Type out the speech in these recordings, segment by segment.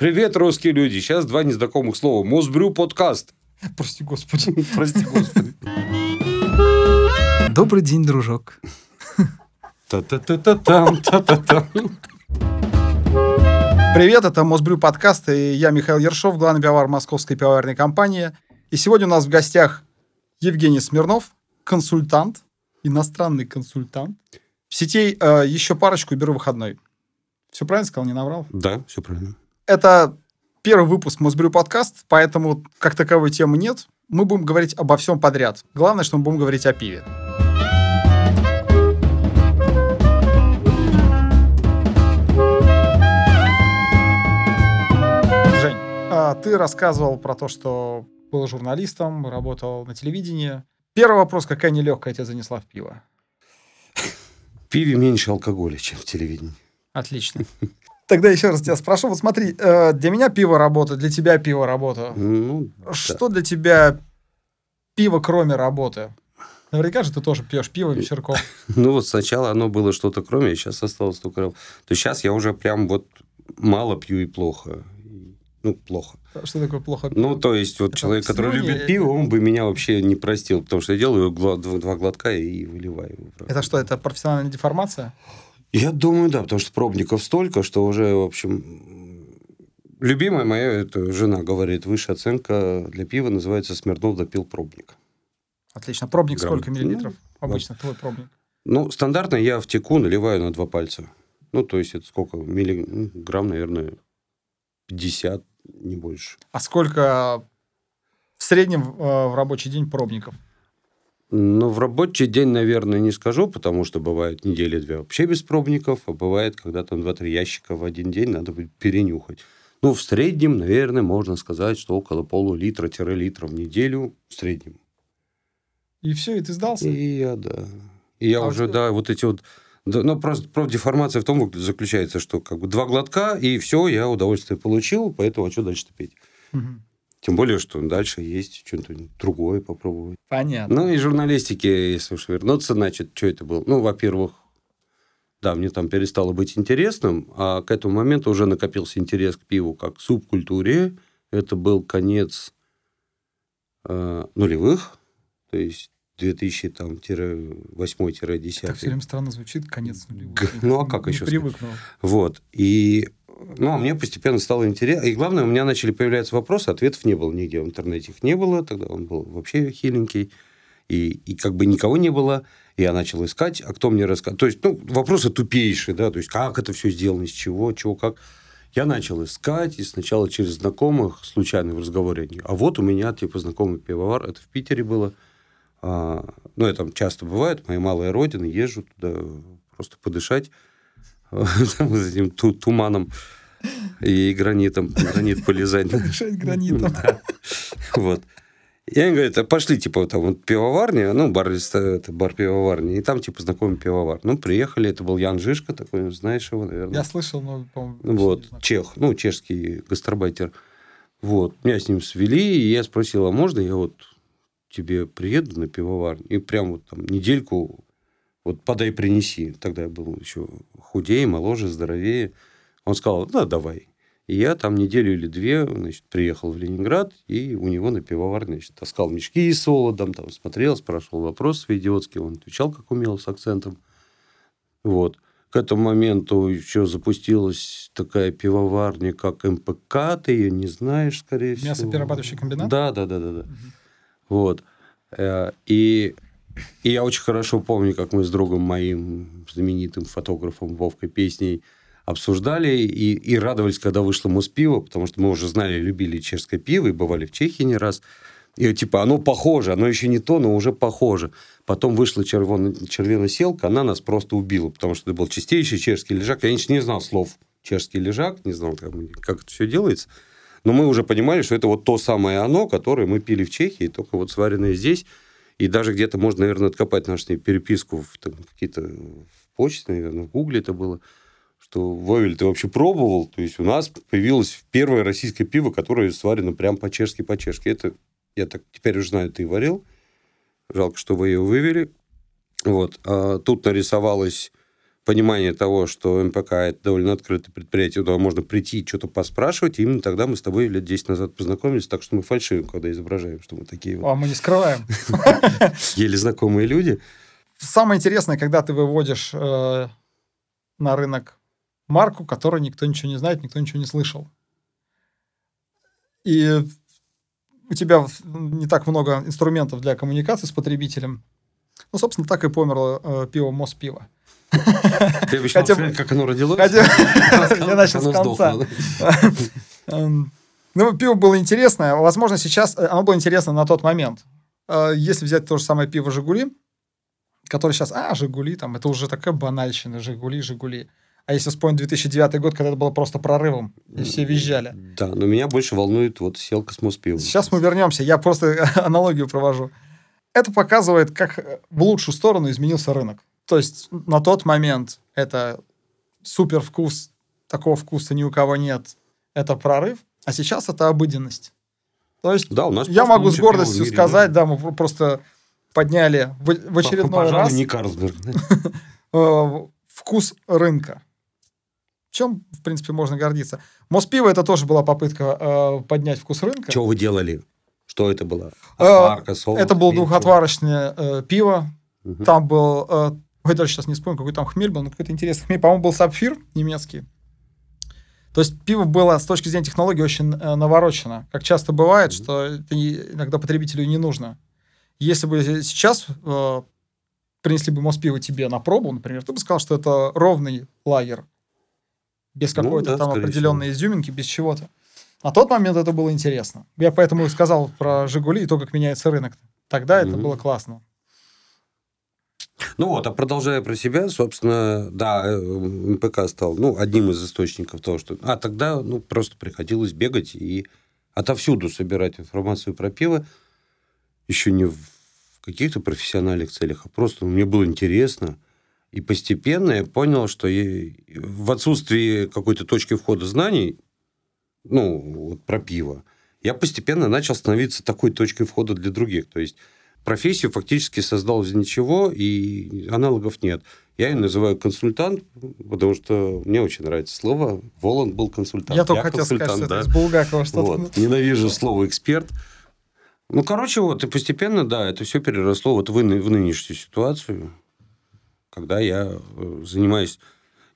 Привет, русские люди. Сейчас два незнакомых слова. Мосбрю подкаст. Прости, господи. Прости, господи. Добрый день, дружок. Та-та-та-та-там, та-та-там. Привет, это Мосбрю подкаст, и я Михаил Ершов, главный пивовар московской пивоварной компании. И сегодня у нас в гостях Евгений Смирнов, консультант, иностранный консультант. Сетей э, еще парочку и беру выходной. Все правильно сказал, не наврал? Да, все правильно. Это первый выпуск Мосбрю подкаст, поэтому как таковой темы нет. Мы будем говорить обо всем подряд. Главное, что мы будем говорить о пиве. Жень, а ты рассказывал про то, что был журналистом, работал на телевидении. Первый вопрос, какая нелегкая тебя занесла в пиво? В пиве меньше алкоголя, чем в телевидении. Отлично. Тогда еще раз тебя спрошу. Вот смотри, э, для меня пиво работа, для тебя пиво работа. Ну, да. Что для тебя пиво, кроме работы? Наверняка же ты тоже пьешь пиво вечерком. Ну, вот сначала оно было что-то кроме, а сейчас осталось только... То есть сейчас я уже прям вот мало пью и плохо. Ну, плохо. Что такое плохо? Ну, то есть, вот Это человек, который любит пиво, он бы меня вообще не простил, потому что я делаю два глотка и выливаю. Это что, это профессиональная деформация? Я думаю, да, потому что пробников столько, что уже, в общем... Любимая моя, это жена говорит, высшая оценка для пива называется «Смирнов допил пробник». Отлично. Пробник Грамм. сколько миллилитров? Ну, Обычно твой пробник. Ну, стандартно я в теку наливаю на два пальца. Ну, то есть, это сколько? Милли... ну, наверное, 50, не больше. А сколько в среднем э, в рабочий день пробников? Ну, в рабочий день, наверное, не скажу, потому что бывают недели-две вообще без пробников, а бывает, когда там 2-3 ящика в один день надо будет перенюхать. Ну, в среднем, наверное, можно сказать, что около полулитра-литра в неделю в среднем. И все, и ты сдался? И я, да. И я А уже, вот- да, вот эти вот... да, ну, просто профдеформация в том заключается, что как бы два глотка, и все, я удовольствие получил, поэтому а что дальше-то петь? Мгм. Тем более, что дальше есть что-то другое попробовать. Понятно. Ну, и журналистики, если уж вернуться, значит, что это было? Ну, во-первых, да, мне там перестало быть интересным, а к этому моменту уже накопился интерес к пиву как к субкультуре. Это был конец э, нулевых, то есть 2008-10. Так все время странно звучит, конец нулевых. Ну, а как Не еще сказать? привыкну. Вот. И ну, а мне постепенно стало интересно. И главное, у меня начали появляться вопросы, ответов не было нигде. В интернете их не было, тогда он был вообще хиленький. И, и как бы никого не было. И я начал искать, а кто мне рассказал. То есть, ну, вопросы тупейшие, да, то есть, как это все сделано, из чего, чего, как. Я начал искать, и сначала через знакомых, случайно в разговоре, а вот у меня, типа, знакомый пивовар, это в Питере было, А, ну, это там часто бывает, моя малая родина, езжу туда просто подышать там, с этим ту- туманом и гранитом, гранит полезать. Дышать гранитом. Вот. И они говорят, а пошли, типа, там вот пивоварня, ну, бар, это бар пивоварни, и там, типа, знакомый пивовар. Ну, приехали, это был Ян Жишка такой, знаешь его, наверное. Я слышал, но, по-моему, Ну, Вот, чех, ну, чешский гастарбайтер. Вот, меня с ним свели, и я спросил, а можно я вот тебе приеду на пивоварню? И прям вот там недельку вот подай, принеси. Тогда я был еще худее, моложе, здоровее. Он сказал, да, давай. И я там неделю или две, значит, приехал в Ленинград, и у него на пивоварне, значит, таскал мешки с солодом, там смотрел, спрашивал вопросы идиотские, он отвечал, как умел, с акцентом. Вот. К этому моменту еще запустилась такая пивоварня, как МПК, ты ее не знаешь, скорее всего. Мясоперерабатывающий комбинат? Да, да, да, да, да. Мгм. Вот. Э, И, и я очень хорошо помню, как мы с другом моим знаменитым фотографом Вовкой Песней обсуждали и, и радовались, когда вышло Муспиво, потому что мы уже знали, любили чешское пиво и бывали в Чехии не раз. И типа, оно похоже, оно еще не то, но уже похоже. Потом вышла червоно, червено-селка, она нас просто убила, потому что это был чистейший чешский лежак. Я раньше не знал слов чешский лежак, не знал, как, как это все делается. Но мы уже понимали, что это вот то самое оно, которое мы пили в Чехии, только вот сваренное здесь. И даже где-то можно, наверное, откопать нашу переписку в какие-то в почте, наверное, в Гугле это было, что Вовель, ты вообще пробовал? То есть у нас появилось первое российское пиво, которое сварено прям по-чешски, по-чешски. Это, я так теперь уже знаю, ты варил. Жалко, что вы ее вывели. Вот. А тут нарисовалось понимание того, что МПК это довольно открытое предприятие, туда можно прийти и что-то поспрашивать, и именно тогда мы с тобой лет 10 назад познакомились, так что мы фальшивим, когда изображаем, что мы такие вот А мы не скрываем. еле знакомые люди. Самое интересное, когда ты выводишь э, на рынок марку, которой никто ничего не знает, никто ничего не слышал. И у тебя не так много инструментов для коммуникации с потребителем. Ну, собственно, так и померло э, пиво Моспиво. Ты обещал Хотя- сказать, как оно родилось? Хотя- Я начал с конца. Эм, Ну, пиво было интересное. Возможно, сейчас э, оно было интересно на тот момент. Э, Если взять то же самое пиво «Жигули», которое сейчас, а, «Жигули», там, это уже такая банальщина, «Жигули», «Жигули». А если вспомнить 2009 год, когда это было просто прорывом, и все визжали. Да, но меня больше волнует вот селка с Моспивом. Сейчас мы вернемся, я просто аналогию провожу. Это показывает, как э, в лучшую сторону изменился рынок. То есть на тот момент это супер вкус, такого вкуса ни у кого нет, это прорыв, а сейчас это обыденность. То есть Да, у нас я могу с в гордостью мире, сказать, да, мы просто подняли в, в очередной Пожалуй, раз не Карлсберг. да. э, вкус рынка. Чем, в принципе, можно гордиться. Моспиво это тоже была попытка э, поднять вкус рынка. Что вы делали? Что это было? Э, Отварка, соус? Это было двухотварочное э, пиво. Мгм. Там был... Э, ой, даже сейчас не вспомню, какой там хмель был, но какой-то интересный хмель. По-моему, был сапфир немецкий. То есть пиво было с точки зрения технологии очень э, наворочено. Как часто бывает, Мгм. что это иногда потребителю не нужно. Если бы сейчас э, принесли бы Моспиво тебе на пробу, например, ты бы сказал, что это ровный лагер. Без Ну какой-то да, там определенной изюминки, без чего-то. На тот момент это было интересно. Я поэтому и сказал про «Жигули» и то, как меняется рынок. Тогда это Мгм. было классно. Ну вот, а продолжая про себя, собственно, да, э, МПК стал ну, одним из источников того, что... А тогда ну, просто приходилось бегать и отовсюду собирать информацию про пиво, еще не в каких-то профессиональных целях, а просто мне было интересно. И постепенно я понял, что я- в отсутствии какой-то точки входа знаний, ну, вот про пиво, я постепенно начал становиться такой точкой входа для других. То есть профессию фактически создал из ничего, и аналогов нет. Я ее называю консультант, потому что мне очень нравится слово. Воланд был консультант. Я только хотел сказать, что да. это из Булгакова что-то. Вот. Ненавижу слово эксперт. Ну, короче, вот, и постепенно, да, это все переросло вот в, ны- в нынешнюю ситуацию, когда я э, занимаюсь...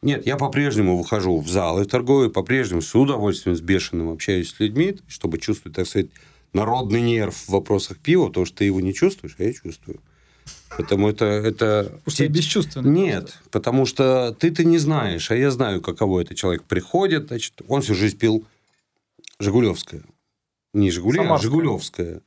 Нет, я по-прежнему выхожу в залы торговые, по-прежнему с удовольствием, с бешеным общаюсь с людьми, чтобы чувствовать, так сказать, народный нерв в вопросах пива, потому что ты его не чувствуешь, а я чувствую. Потому это... это... Потому что я бесчувственный. Нет, потому что ты-то не знаешь, а я знаю, каково это. Человек приходит, значит, он всю жизнь пил Жигулевское. Не Жигули, а Самарское. Жигулевское.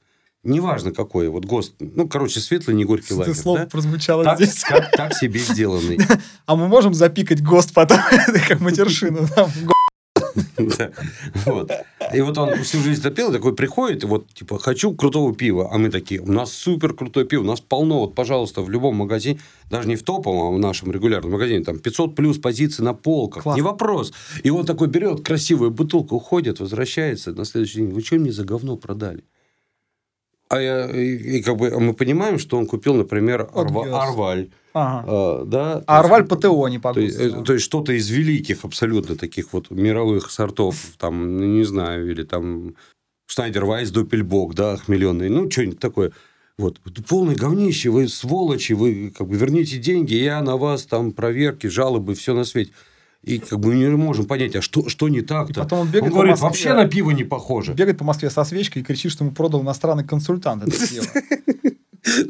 Неважно какое. Вот ГОСТ. Ну, короче, светлый, не горький Это лагерь. слово да? прозвучало Так, здесь. как- так себе сделанный. А мы можем запикать ГОСТ потом, Это как матершину. там, го- Да. Вот. И вот он всю жизнь допил, такой приходит, вот, типа, хочу крутого пива. А мы такие, у нас супер крутое пиво, у нас полно, вот, пожалуйста, в любом магазине, даже не в топовом, а в нашем регулярном магазине, там 500 плюс позиций на полках, не вопрос. И он такой берет красивую бутылку, уходит, возвращается на следующий день. Вы что мне за говно продали? А я, и, и как бы мы понимаем, что он купил, например, Арва-. Арваль. Ага. а, да, А Арваль ПТО не то есть, то есть что-то из великих абсолютно таких вот мировых сортов, там, ну, не знаю, или там Шнайдер Вайс, Доппельбок, да, охмеленный, ну, что-нибудь такое. Вот, полное говнище, вы сволочи, вы как бы верните деньги, я на вас там проверки, жалобы, все на свете. И как бы мы не можем понять, а что, что не И так-то? потом он бегает по говорит, Москве. вообще на пиво не похоже. Бегает по Москве со свечкой и кричит, что ему продал иностранный консультант это пиво.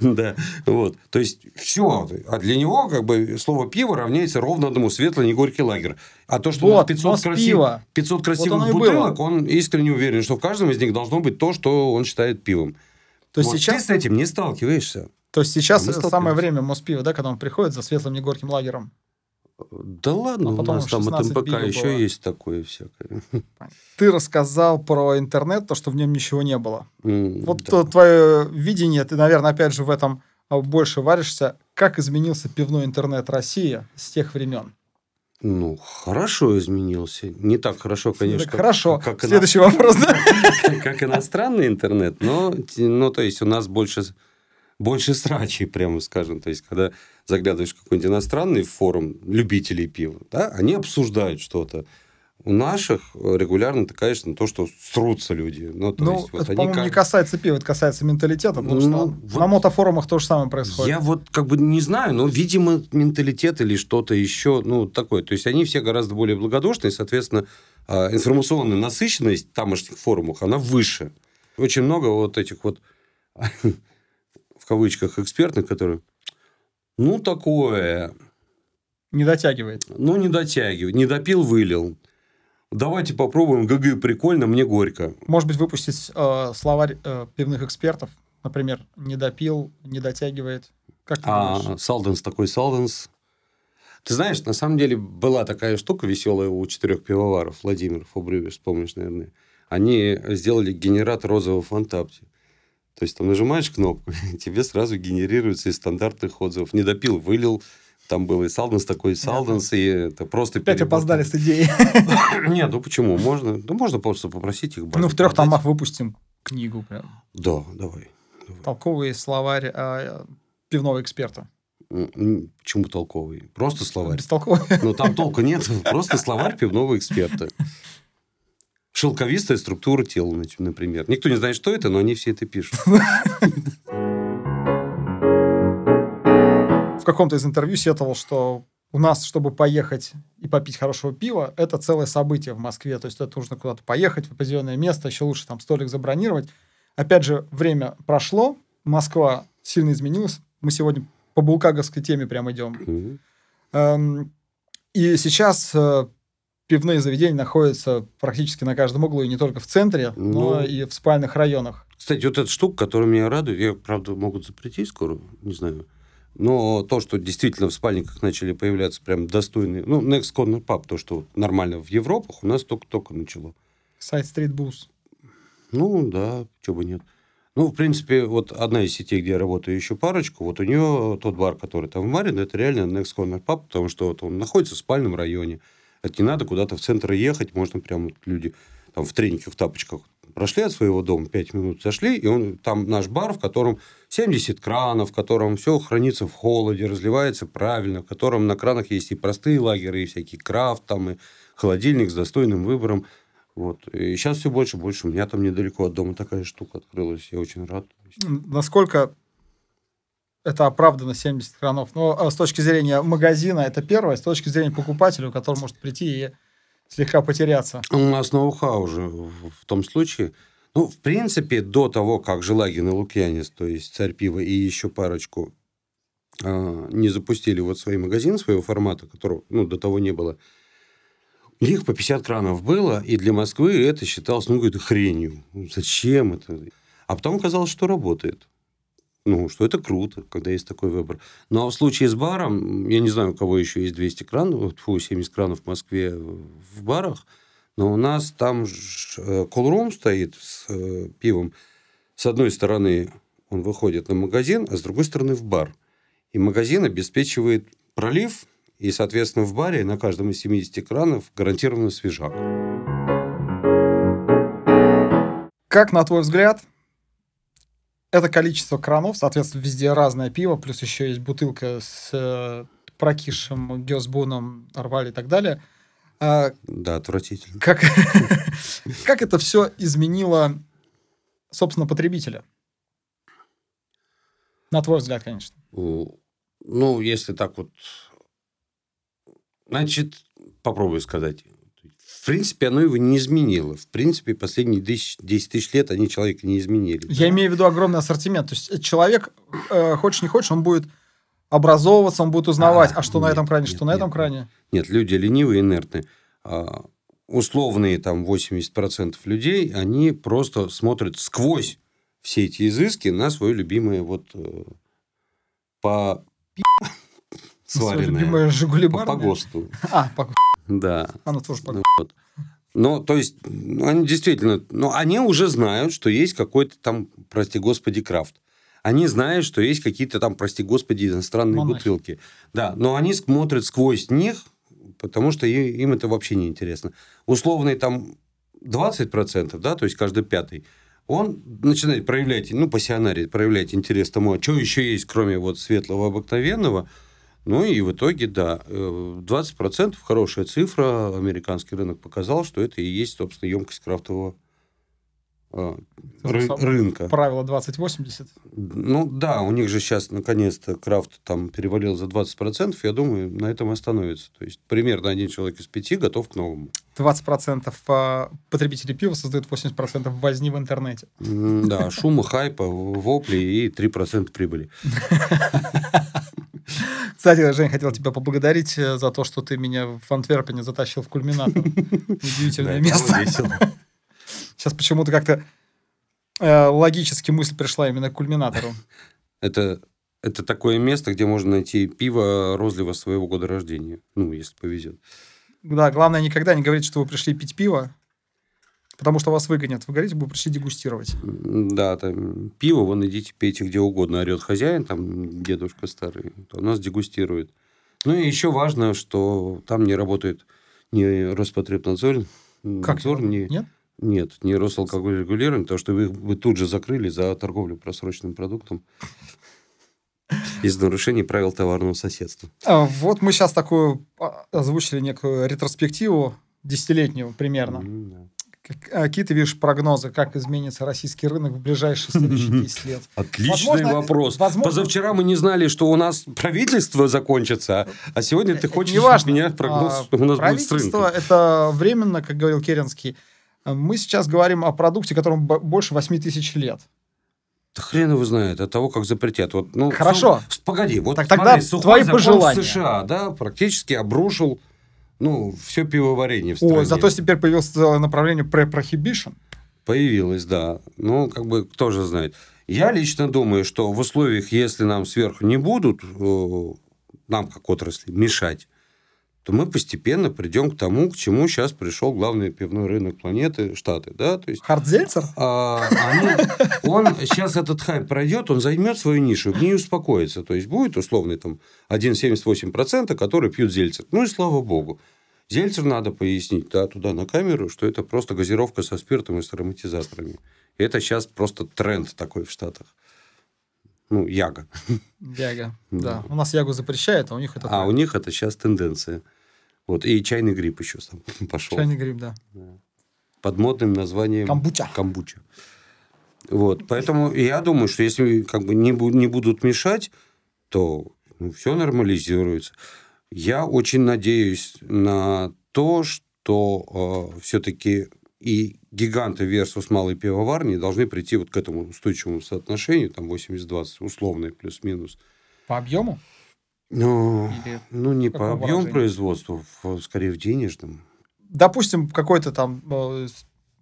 Да, вот. То есть, все. А для него, как бы, слово пиво равняется ровно одному светлый, не горький лагерь. А то, что Вот, 500, Мос красив- пиво. 500 красивых и бутылок, он искренне уверен, что в каждом из них должно быть то, что он считает пивом. То есть Вот сейчас Ты с этим не сталкиваешься. То есть сейчас Мы самое время Моспива, да, когда он приходит за светлым негорьким лагером. Да ладно, А у нас там от 16 МПК еще было. есть такое всякое. Ты рассказал про интернет, то, что в нем ничего не было. М, Вот да. твое видение, ты, наверное, опять же в этом а, больше варишься. Как изменился пивной интернет России с тех времен? Ну, хорошо изменился. Не так хорошо, конечно. Так, как- Хорошо. как ино- Следующий вопрос. да? как иностранный интернет, но, ну, то есть, у нас больше больше срачей, прямо скажем. То есть, когда заглядываешь в какой-нибудь иностранный форум любителей пива, да, они обсуждают что-то. У наших регулярно ты, конечно, то, что срутся люди. Ну, то Ну, есть, вот это, по-моему, как- не касается пива, это касается менталитета, потому что Ну, на- вот- на мотофорумах то же самое происходит. Я вот как бы не знаю, но, видимо, менталитет или что-то еще, ну, такое. То есть, они все гораздо более благодушные, соответственно, а, информационная насыщенность тамошних форумах, она выше. Очень много вот этих вот, кавычках, экспертных, которые, ну, такое, Не дотягивает. ну, не дотягивает, не допил, вылил. Давайте попробуем, ГГ прикольно, мне горько. Может быть, выпустить э, словарь э, пивных экспертов, например, не допил, не дотягивает. Как ты думаешь? А Салденс такой Салденс. Ты знаешь, на самом деле была такая штука веселая у четырех пивоваров, Владимир Фобрювиш, помнишь, наверное. Они сделали генератор розового фантапти. То есть, там нажимаешь кнопку, тебе сразу генерируется из стандартных отзывов. Не допил, вылил. Там был и Салденс такой, и Салденс, и это просто... Опять перебор. опоздали с идеей. Нет, ну почему? Можно, да можно просто попросить их. Ну, в трех томах выпустим книгу. Прям. Да, давай. давай. Толковый словарь э, пивного эксперта. Почему толковый? Просто словарь. Бестолковый. Но там толку нет. Просто словарь пивного эксперта. Шелковистая структура тела, например. Никто не знает, что это, но они все это пишут. В каком-то из интервью сетовал, что у нас, чтобы поехать и попить хорошего пива, это целое событие в Москве. То есть это нужно куда-то поехать в определенное место, еще лучше там столик забронировать. Опять же, время прошло, Москва сильно изменилась. Мы сегодня по булгаковской теме прям идем. Мгм. Эм, И сейчас э, пивные заведения находятся практически на каждом углу, и не только в центре, но Ну. и в спальных районах. Кстати, вот эта штука, которая меня радует, ее, правда, могут запретить скоро, не знаю. Но то, что действительно в спальниках начали появляться прям достойные... Ну, Next Corner Pub, то, что нормально в Европах, у нас только-только начало. Сайт Street Boost. Ну, да, чего бы нет. Ну, в принципе, вот одна из сетей, где я работаю, еще парочку, вот у нее тот бар, который там в Марин, это реально Next Corner Pub, потому что вот он находится в спальном районе. Это не надо куда-то в центр ехать, можно прям вот люди там в трениках, в тапочках прошли от своего дома, 5 минут зашли, и он, там наш бар, в котором 70 кранов, в котором все хранится в холоде, разливается правильно, в котором на кранах есть и простые лагеры, и всякий крафт, там и холодильник с достойным выбором. Вот. И сейчас все больше и больше. У меня там недалеко от дома такая штука открылась. Я очень рад. Насколько это оправдано 70 кранов? Но а, с точки зрения магазина это первое, с точки зрения покупателя, который может прийти и слегка потеряться. У нас ноу-хау уже в, том случае. Ну, в принципе, до того, как Желагин и Лукьянис, то есть Царь пива и еще парочку, а, не запустили вот свой магазин своего формата, которого ну, до того не было, их по 50 кранов было, и для Москвы это считалось, ну, какой-то хренью. Зачем это? А потом оказалось, что работает. Ну, что это круто, когда есть такой выбор. Ну, а в случае с баром, я не знаю, у кого еще есть 200 кранов, фу, 70 кранов в Москве в барах, но у нас там колрум стоит с э, пивом. С одной стороны он выходит на магазин, а с другой стороны в бар. И магазин обеспечивает пролив, и, соответственно, в баре на каждом из 70 кранов гарантированно свежак. Как, на твой взгляд, это количество кранов, соответственно, везде разное пиво, плюс еще есть бутылка с э, прокисшим гёсбуном, орвали и так далее. А, Да, отвратительно. как, как это все изменило, собственно, потребителя? На твой взгляд, конечно. Ну, если так вот... Значит, попробую сказать. В принципе, оно его не изменило. В принципе, последние 10 тысяч лет они человека не изменили. Я имею в виду огромный ассортимент. То есть человек, э, хочешь не хочешь, он будет образовываться, он будет узнавать, а, А, что на нет, этом кране, нет, что на нет, этом нет. кране. Нет, люди ленивые, инертные. А, условные там 80% людей, они просто смотрят сквозь все эти изыски на свое любимое вот э, по сваренное. любимое «Жигули» По, по. ГОСТу. А, по... Да. оно тоже. Ну, вот. Ну, то есть, ну, они действительно, ну, они уже знают, что есть какой-то там, прости господи, крафт. Они знают, что есть какие-то там, прости господи, иностранные Монахи. бутылки. Да, но они смотрят сквозь них, потому что им это вообще не интересно. Условный там 20%, да, то есть каждый пятый, он начинает проявлять, ну, пассионарий, проявлять интерес тому, а что еще есть, кроме вот светлого обыкновенного. Ну и в итоге, да, 20% хорошая цифра. Американский рынок показал, что это и есть, собственно, емкость крафтового а, ры- рынка. Правило 2080. Ну да, у них же сейчас наконец-то крафт там перевалил за 20%, я думаю, на этом остановится. То есть примерно один человек из пяти готов к новому. 20% а, потребителей пива создают 80% возни в интернете. Да, шума, хайпа, вопли и 3% прибыли. Кстати, Жень, хотел тебя поблагодарить э, за то, что ты меня в Антверпене затащил в кульминатор. Удивительное место. Сейчас почему-то как-то э, логически мысль пришла именно к кульминатору. Это, это такое место, где можно найти пиво розлива своего года рождения. Ну, если повезет. Да, главное никогда не говорить, что вы пришли пить пиво, потому что вас выгонят. Вы говорите, вы пришли дегустировать. Да, там пиво, вон идите, пейте где угодно, орет хозяин, там дедушка старый, то нас дегустирует. Ну и еще важно, что там не работает ни Роспотребнадзор, Как? надзор, ни... Нет? Нет, не Росалкоголь регулирование, потому что вы, вы тут же закрыли за торговлю просроченным продуктом из нарушений правил товарного соседства. А, Вот мы сейчас такую а, озвучили некую ретроспективу десятилетнюю примерно. М, да. А Какие ты видишь прогнозы, как изменится российский рынок в ближайшие следующие 10 лет? Отличный Возможно, вопрос. возможно- Позавчера мы не знали, что у нас правительство закончится, а сегодня ты хочешь Неважно. меня прогноз, А, что у нас будет Правительство рынком. это временно, как говорил Керенский. А Мы сейчас говорим о продукте, которому бо- больше 8 тысяч лет. Да хрен его знает, от того, как запретят. Вот, ну, Хорошо. су- погоди, вот Так смотри, тогда твои пожелания. США, да, практически обрушил ну, все пивоварение в стране. Ой, зато теперь появилось целое направление pre-prohibition. Появилось, да. Ну, как бы, кто же знает. Я лично думаю, что в условиях, если нам сверху не будут, нам как отрасли, мешать, то мы постепенно придем к тому, к чему сейчас пришел главный пивной рынок планеты, Штаты, да, то есть Хардзельцер? а, они- он сейчас этот хайп пройдет, он займет свою нишу, в ней успокоится. То есть будет условный там 1,78%, которые пьют зельцер. Ну и слава богу. Зельцер надо пояснить да, туда на камеру, что это просто газировка со спиртом и с ароматизаторами. И это сейчас просто тренд такой в Штатах. Ну, яга. Яга. Да. У нас Ягу запрещают, а у них это А у них это сейчас тенденция. Вот. И чайный гриб еще сам пошел. чайный гриб, да. Под модным названием... Камбуча. Камбуча. Вот, поэтому я думаю, что если как бы не, не будут мешать, то все нормализируется. Я очень надеюсь на то, что все-таки и гиганты versus малые пивоварни должны прийти вот к этому устойчивому соотношению, там 80-20, условный плюс-минус. По объему? Но, Или ну, не по объему выражении? производства, скорее в денежном. допустим, какой-то там э,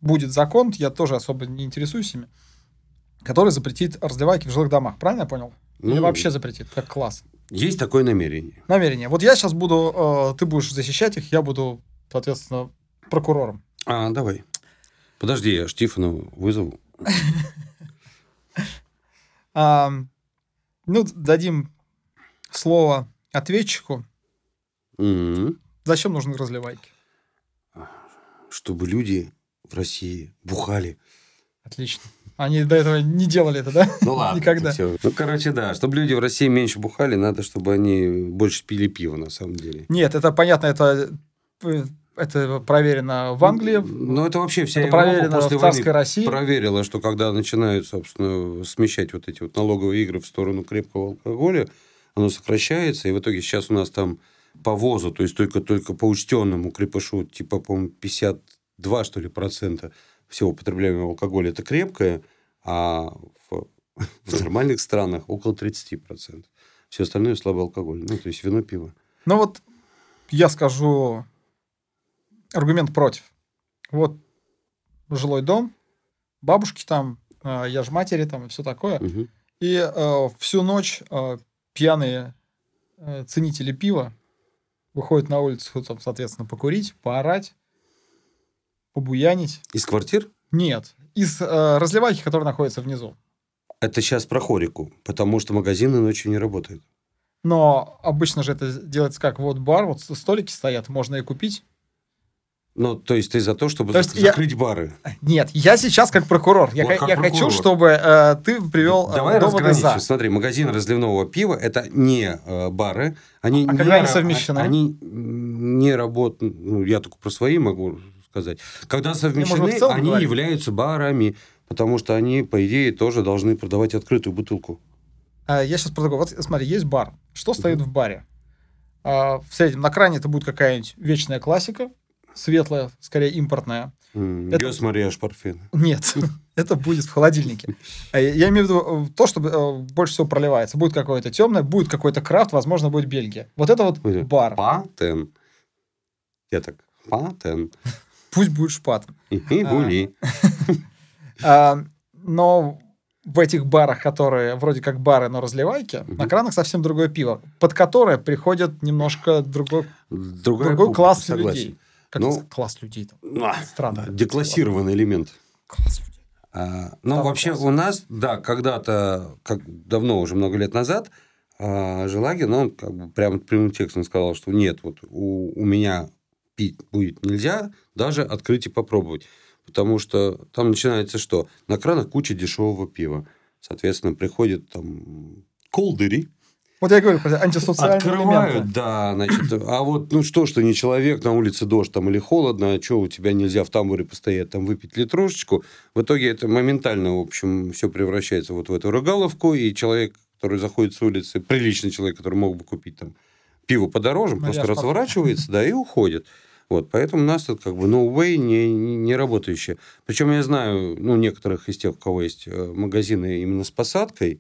будет закон, я тоже особо не интересуюсь ими, который запретит разливайки в жилых домах. Правильно я понял? Или Ну, вообще запретит, как класс? Есть такое намерение. Намерение. Вот я сейчас буду, э, ты будешь защищать их, я буду, соответственно, прокурором. А, давай. Подожди, я Штифана вызову. Ну, дадим слово ответчику. Зачем нужны разливайки? Чтобы люди в России бухали. Отлично. Они до этого не делали это, да? Ну ладно. Никогда. всё. Ну, короче, да. Чтобы люди в России меньше бухали, надо, чтобы они больше пили пиво, на самом деле. Нет, это понятно, это, э, это проверено в Англии, Ну, это вообще вся это Европа проверено в после царской войны России. проверила, что когда начинают, собственно, смещать вот эти вот налоговые игры в сторону крепкого алкоголя, оно сокращается, и в итоге сейчас у нас там по ВОЗу, то есть только, только по учтенному крепышу, типа, по-моему, 52, что ли, процента всего потребляемого алкоголя это крепкое, а в, в нормальных странах около 30 процентов. Все остальное слабый алкоголь. Ну, то есть вино, пиво. Ну вот я скажу аргумент против. Вот жилой дом, бабушки там, э, я ж матери там и все такое. Мгм. И э, всю ночь э, пьяные э, ценители пива выходят на улицу, там, соответственно, покурить, поорать, побуянить. Из квартир? Нет, из э, разливайки, которая находится внизу. Это сейчас про хорику, потому что магазины ночью не работают. Но обычно же это делается как вот бар, вот столики стоят, можно и купить. Ну, то есть ты за то, чтобы То зак- я- закрыть бары. Нет, я сейчас как прокурор. Я, Вот как я хочу, прокурор. чтобы э, ты привел э, Давай доводы за. Смотри, магазин разливного пива это не э, бары. Они А не когда они совмещены? Они не работают. Ну, я только про свои могу сказать. Когда совмещены, целом они говорить. являются барами, потому что они, по идее, тоже должны продавать открытую бутылку. А, Я сейчас про другое. Вот смотри, есть бар. Что стоит в баре? А, В среднем на кране это будет какая-нибудь вечная классика, светлая, скорее импортная. М, Это- Парфен. Нет, это будет в холодильнике. А Я имею в виду э, то, что э, больше всего проливается. Будет какое-то темное, будет какой-то крафт, возможно, будет Бельгия. Вот это вот бар. Патен. Я так, патен. Пусть будет шпат. И гули. А, Но в этих барах, которые вроде как бары, но разливайки, Мгм. на кранах совсем другое пиво, под которое приходит немножко другой, Другая другой публика, класс согласен. людей. Как Ну, класс людей. там. А, Странно. Деклассированный элемент. Класс людей. А, ну, Второй вообще класс. у нас, да, когда-то, как давно, уже много лет назад, а, Желагин, он как бы прямо прямым текстом сказал, что нет, вот у, у меня пить будет нельзя, даже открыть и попробовать. Потому что там начинается что? На кранах куча дешевого пива. Соответственно, приходят там колдыри, Вот я говорю антисоциальные Открывают, элементы. да, значит, а вот, ну что, что не человек, на улице дождь там или холодно, а что у тебя нельзя в тамбуре постоять, там выпить литрушечку, в итоге это моментально, в общем, все превращается вот в эту рыгаловку, и человек, который заходит с улицы, приличный человек, который мог бы купить там пиво подороже, Ну, просто я ж разворачивается, да, и уходит. Вот, поэтому у нас тут как бы no way не, не, работающее. Причем я знаю, ну, некоторых из тех, у кого есть э, магазины именно с посадкой,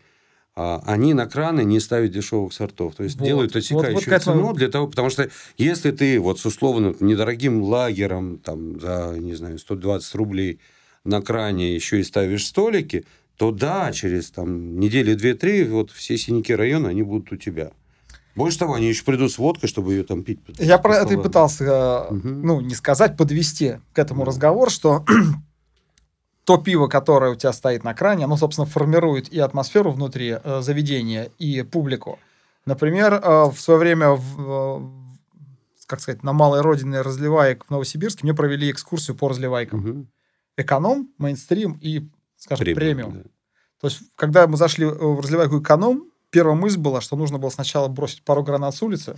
а, они на краны не ставят дешевых сортов. То есть Вот, делают вот- отсекающую вот этому- цену для того, потому что если ты вот с условно недорогим лагером там за, не знаю, 120 рублей на кране еще и ставишь столики, то да, через там недели две-три вот все синяки района, они будут у тебя. Больше того, они еще придут с водкой, чтобы ее там пить. Я про это и пытался, э, Мгм. ну, не сказать, подвести к этому Да. разговор, что то пиво, которое у тебя стоит на кране, оно, собственно, формирует и атмосферу внутри э, заведения, и публику. Например, э, в свое время, в, э, как сказать, на малой родине разливаек в Новосибирске мне провели экскурсию по разливайкам. Мгм. Эконом, мейнстрим и, скажем, премиум. да. То есть, когда мы зашли в разливайку эконом, первая мысль была, что нужно было сначала бросить пару гранат с улицы,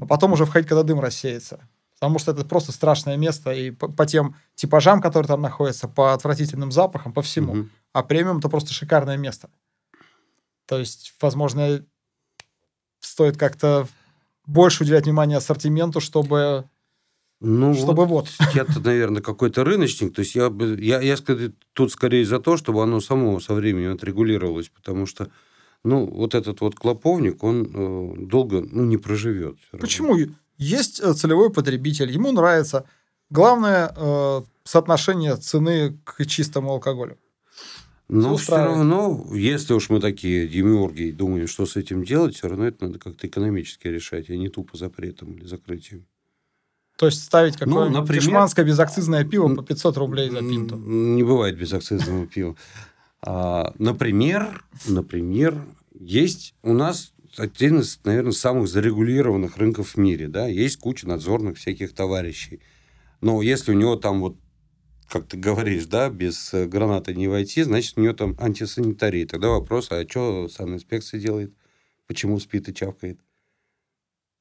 а потом уже входить, когда дым рассеется. Потому что это просто страшное место, и по, по тем типажам, которые там находятся, по отвратительным запахам, по всему. Мгм. А премиум это просто шикарное место. То есть, возможно, стоит как-то больше уделять внимание ассортименту, чтобы, Ну, чтобы вот. Я-то, наверное, какой-то рыночник. То есть я, я, я скорее- тут скорее за то, чтобы оно само со временем отрегулировалось, потому что ну, вот этот вот клоповник, он э, долго ну, не проживет. Почему? Есть э, целевой потребитель, ему нравится. Главное э, соотношение цены к чистому алкоголю. Но все равно, если уж мы такие демиурги и думаем, что с этим делать, все равно это надо как-то экономически решать, а не тупо запретом или закрытием. То есть ставить какое-нибудь Ну, например- дешманское безакцизное пиво по 500 рублей за пинту. Не бывает безакцизного пива. А, Например, например, есть у нас один из, наверное, самых зарегулированных рынков в мире, да, есть куча надзорных всяких товарищей. Но если у него там вот, как ты говоришь, да, без э, гранаты не войти, значит, у него там антисанитария. Тогда вопрос, а что санинспекция делает? Почему спит и чавкает?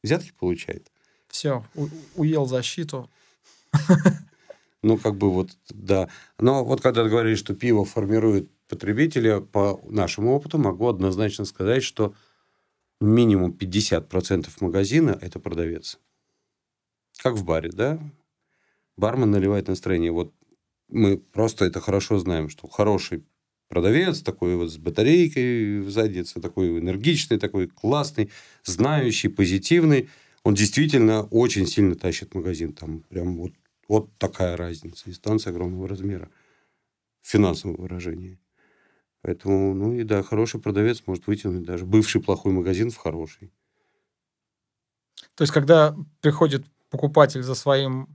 Взятки получает. Все, уел защиту. Ну, как бы вот, да. Но вот когда ты говоришь, что пиво формирует потребителя, по нашему опыту могу однозначно сказать, что минимум 50% магазина – это продавец. Как в баре, да? Бармен наливает настроение. Вот мы просто это хорошо знаем, что хороший продавец, такой вот с батарейкой в заднице, такой энергичный, такой классный, знающий, позитивный, он действительно очень сильно тащит магазин. Там прям вот, вот такая разница. И станция огромного размера в финансовом выражении. Поэтому, ну и да, хороший продавец может вытянуть даже бывший плохой магазин в хороший. То есть, когда приходит покупатель за своим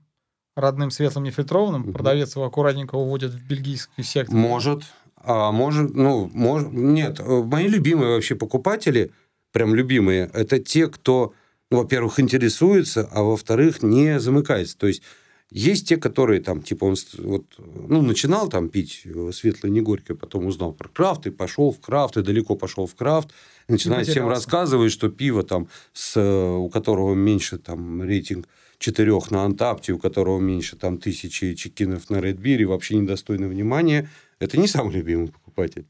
родным светлым нефильтрованным, Мгм. продавец его аккуратненько уводит в бельгийский сектор. Может. А может, ну, может, нет. э, Мои любимые вообще покупатели, прям любимые, это те, кто, ну, во-первых, интересуется, а во-вторых, не замыкается. То есть, Есть те, которые там, типа, он вот, ну, начинал там пить э, светлое, не горькое, потом узнал про крафт, и пошел в крафт, и далеко пошел в крафт, начинает всем рассказывать, что пиво там, с, у которого меньше там рейтинг четырех на Антапте, у которого меньше там тысячи чекинов на Редбире, вообще недостойно внимания, это не самый любимый покупатель.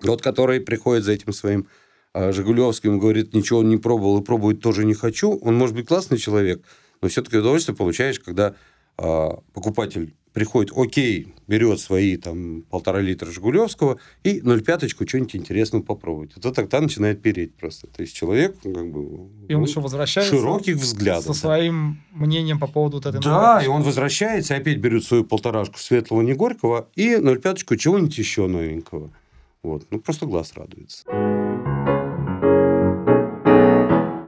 Вот который приходит за этим своим а, Жигулевским, говорит, ничего он не пробовал и пробовать тоже не хочу, он может быть классный человек, но все-таки удовольствие получаешь, когда покупатель приходит, окей, берет свои там полтора литра Жигулевского и 0,5 что-нибудь интересного попробовать. Это тогда начинает переть просто. То есть человек ну, как бы... И он ну, еще возвращается широких взглядов. Со своим мнением по поводу вот этой Да, и он возвращается, и опять берет свою полторашку светлого не горького и 0,5 чего-нибудь еще новенького. Вот. Ну, просто глаз радуется.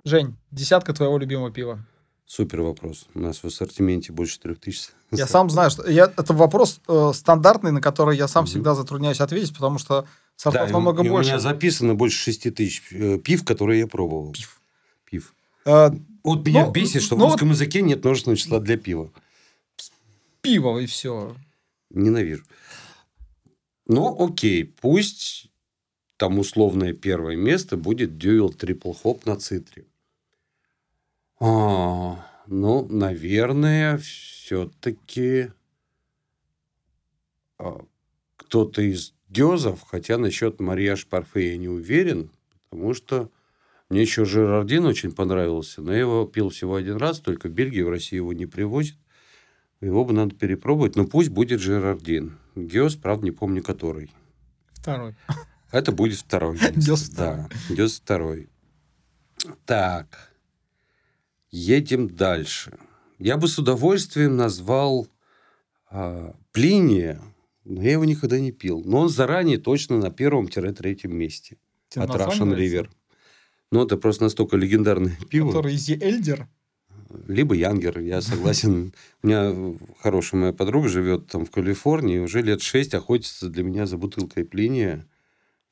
Жень, десятка твоего любимого пива. Супер вопрос. У нас в ассортименте больше трех тысяч. Я сам знаю, что я, это вопрос э, стандартный, на который я сам угу. всегда затрудняюсь ответить, потому что сортов да, намного и, больше. у меня записано больше шести тысяч э, пив, которые я пробовал. Пив. Пив. А, вот меня ну, бесит, что ну, в русском вот... языке нет множественного числа для пива. Пиво и все. Ненавижу. Ну, окей, пусть там условное первое место будет Dual Triple Hop на цитре. А, ну, наверное, все-таки а, кто-то из Дезов, хотя насчет Мария Парфе я не уверен, потому что мне еще Жерардин очень понравился, но я его пил всего один раз, только в Бельгии, в России его не привозят. Его бы надо перепробовать, но пусть будет Жерардин. Геос, правда, не помню который. Второй. Это будет второй. Геос второй. Да, Геос второй. Так. Едем дальше. Я бы с удовольствием назвал а, Плиния, но я его никогда не пил. Но он заранее точно на первом-третьем месте. Тебе от Russian River. Ну, это просто настолько легендарное пиво. Который Изи Эльдер? Либо Янгер, я согласен. У меня хорошая моя подруга живет там в Калифорнии, уже лет шесть охотится для меня за бутылкой Плиния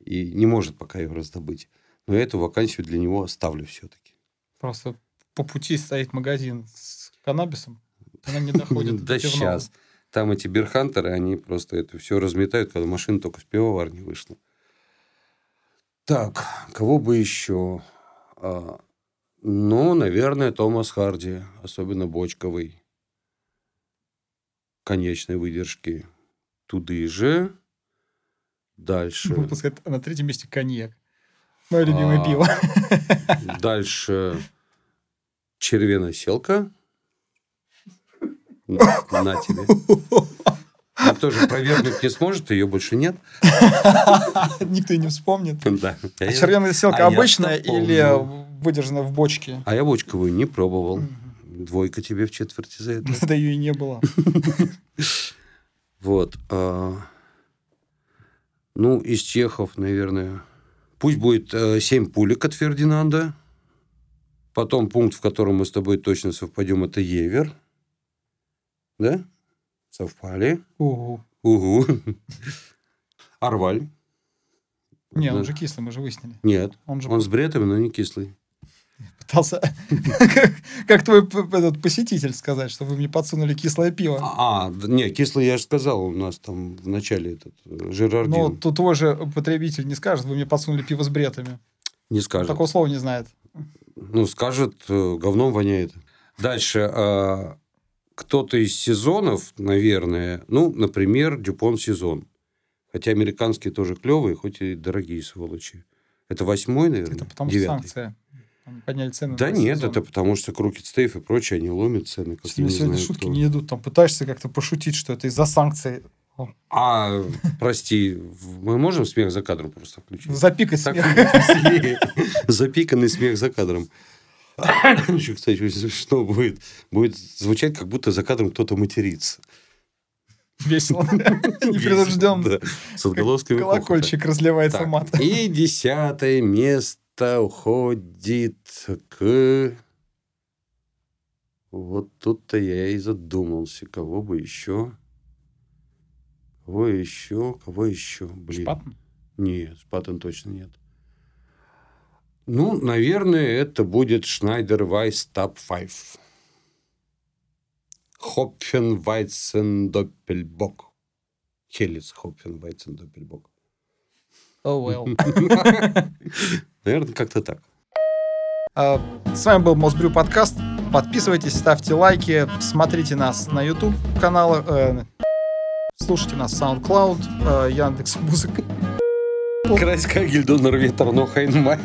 и не может пока ее раздобыть. Но я эту вакансию для него оставлю все-таки. Просто по пути стоит магазин с каннабисом, она не доходит Да сейчас. Там эти бирхантеры, они просто это все разметают, когда машина только с пивоварни вышла. Так, кого бы еще? А, ну, наверное, Томас Харди, особенно бочковый. Конечной выдержки. Туды же. Дальше. Выпуск на третьем месте коньяк. Мое любимое а, пиво. Дальше червяная селка. На тебе. Она тоже провернуть не сможет, ее больше нет. Никто и не вспомнит. Да. А червяная селка а обычная или выдержанная в бочке? А я бочковую не пробовал. Двойка тебе в четверти за это. Тогда ее и не было. Вот. А, ну, из чехов, наверное. Пусть будет э, семь пулек от Фердинанда. Потом пункт, в котором мы с тобой точно совпадем, это Евер. Да? Совпали. Угу. Угу. Арваль. Не, он же кислый, мы же выяснили. Нет, он, же... он с бретами, но не кислый. Пытался, как твой этот посетитель сказать, что вы мне подсунули кислое пиво. А, не, кислое я же сказал, у нас там в начале этот э, Жерардин. Ну, тут твой же потребитель не скажет, вы мне подсунули пиво с бретами. Не скажет. Такого слова не знает ну, скажет, э, говном воняет. Дальше. А, кто-то из сезонов, наверное, ну, например, Дюпон сезон. Хотя американские тоже клевые, хоть и дорогие сволочи. Это восьмой, наверное? Это потому что санкция. подняли цены. Да нет, сезон. это потому что Крукет Стейф и прочее, они ломят цены. Как Тебе сегодня шутки кто. не идут. Там пытаешься как-то пошутить, что это из-за санкций. А, прости, мы можем смех за кадром просто включить? Запикать смех. Запиканный смех за кадром. Еще, кстати, очень смешно будет. Будет звучать, как будто за кадром кто-то матерится. Весело. Непринужденно. С отголосками Колокольчик разливается мат. И десятое место уходит к... Вот тут-то я и задумался, кого бы еще... Кого еще? Кого еще? Блин. Шпатен? Нет, Шпатен точно нет. Ну, наверное, это будет Schneider Weiss Tab 5. Хопфен Вайцен Доппельбок. Хелис Хопфен Вайцен Доппельбок. Oh, well. Наверное, как-то так. А, С вами был Мосбрю подкаст. Подписывайтесь, ставьте лайки, смотрите нас на YouTube каналах, э, слушайте нас в SoundCloud, э, Яндекс Музыка. Крайская Гильдонер Ветер Нохайнмай.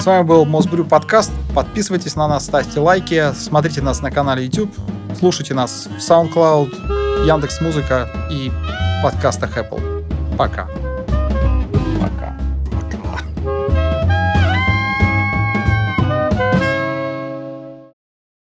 С вами был Мосбрю подкаст. Подписывайтесь на нас, ставьте лайки, смотрите нас на канале YouTube, слушайте нас в SoundCloud, Яндекс Музыка и подкастах Apple. Пока.